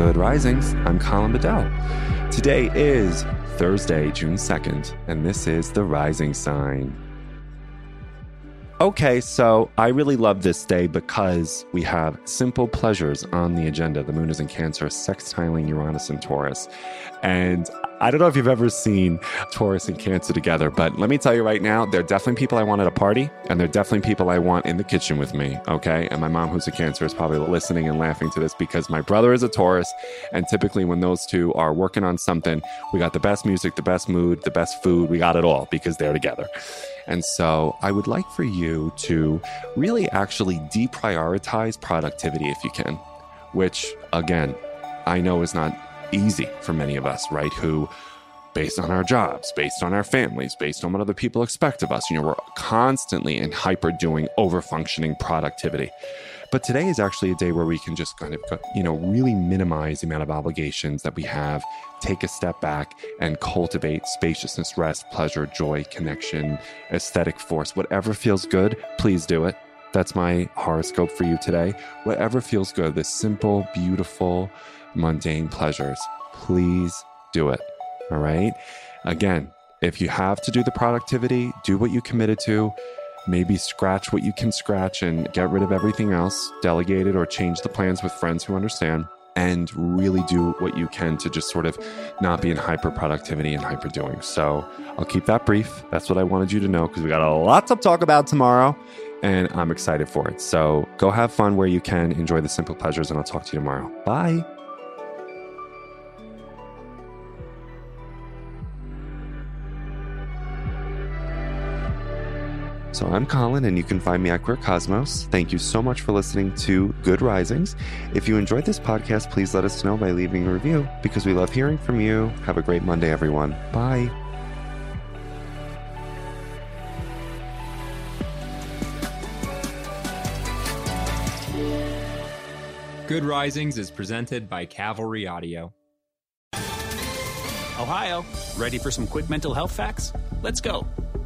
Good Risings. I'm Colin Bedell. Today is Thursday, June 2nd, and this is the rising sign. Okay, so I really love this day because we have simple pleasures on the agenda. The moon is in Cancer, sextiling Uranus and Taurus. And I don't know if you've ever seen Taurus and Cancer together, but let me tell you right now, they're definitely people I want at a party, and they're definitely people I want in the kitchen with me, okay? And my mom, who's a Cancer, is probably listening and laughing to this because my brother is a Taurus, and typically when those two are working on something, we got the best music, the best mood, the best food, we got it all because they're together. And so I would like for you to really actually deprioritize productivity if you can, which again, I know is not easy for many of us, right? Who, based on our jobs, based on our families, based on what other people expect of us, you know, we're constantly in hyper doing, over functioning productivity. But today is actually a day where we can just kind of, you know, really minimize the amount of obligations that we have, take a step back and cultivate spaciousness, rest, pleasure, joy, connection, aesthetic force. Whatever feels good, please do it. That's my horoscope for you today. Whatever feels good, the simple, beautiful, mundane pleasures, please do it. All right. Again, if you have to do the productivity, do what you committed to. Maybe scratch what you can scratch and get rid of everything else, delegate it or change the plans with friends who understand, and really do what you can to just sort of not be in hyper productivity and hyper doing. So I'll keep that brief. That's what I wanted you to know because we got a lot to talk about tomorrow and I'm excited for it. So go have fun where you can, enjoy the simple pleasures, and I'll talk to you tomorrow. Bye. So I'm Colin, and you can find me at Queer Cosmos. Thank you so much for listening to Good Risings. If you enjoyed this podcast, please let us know by leaving a review because we love hearing from you. Have a great Monday, everyone. Bye. Good Risings is presented by Cavalry Audio. Ohio, ready for some quick mental health facts? Let's go.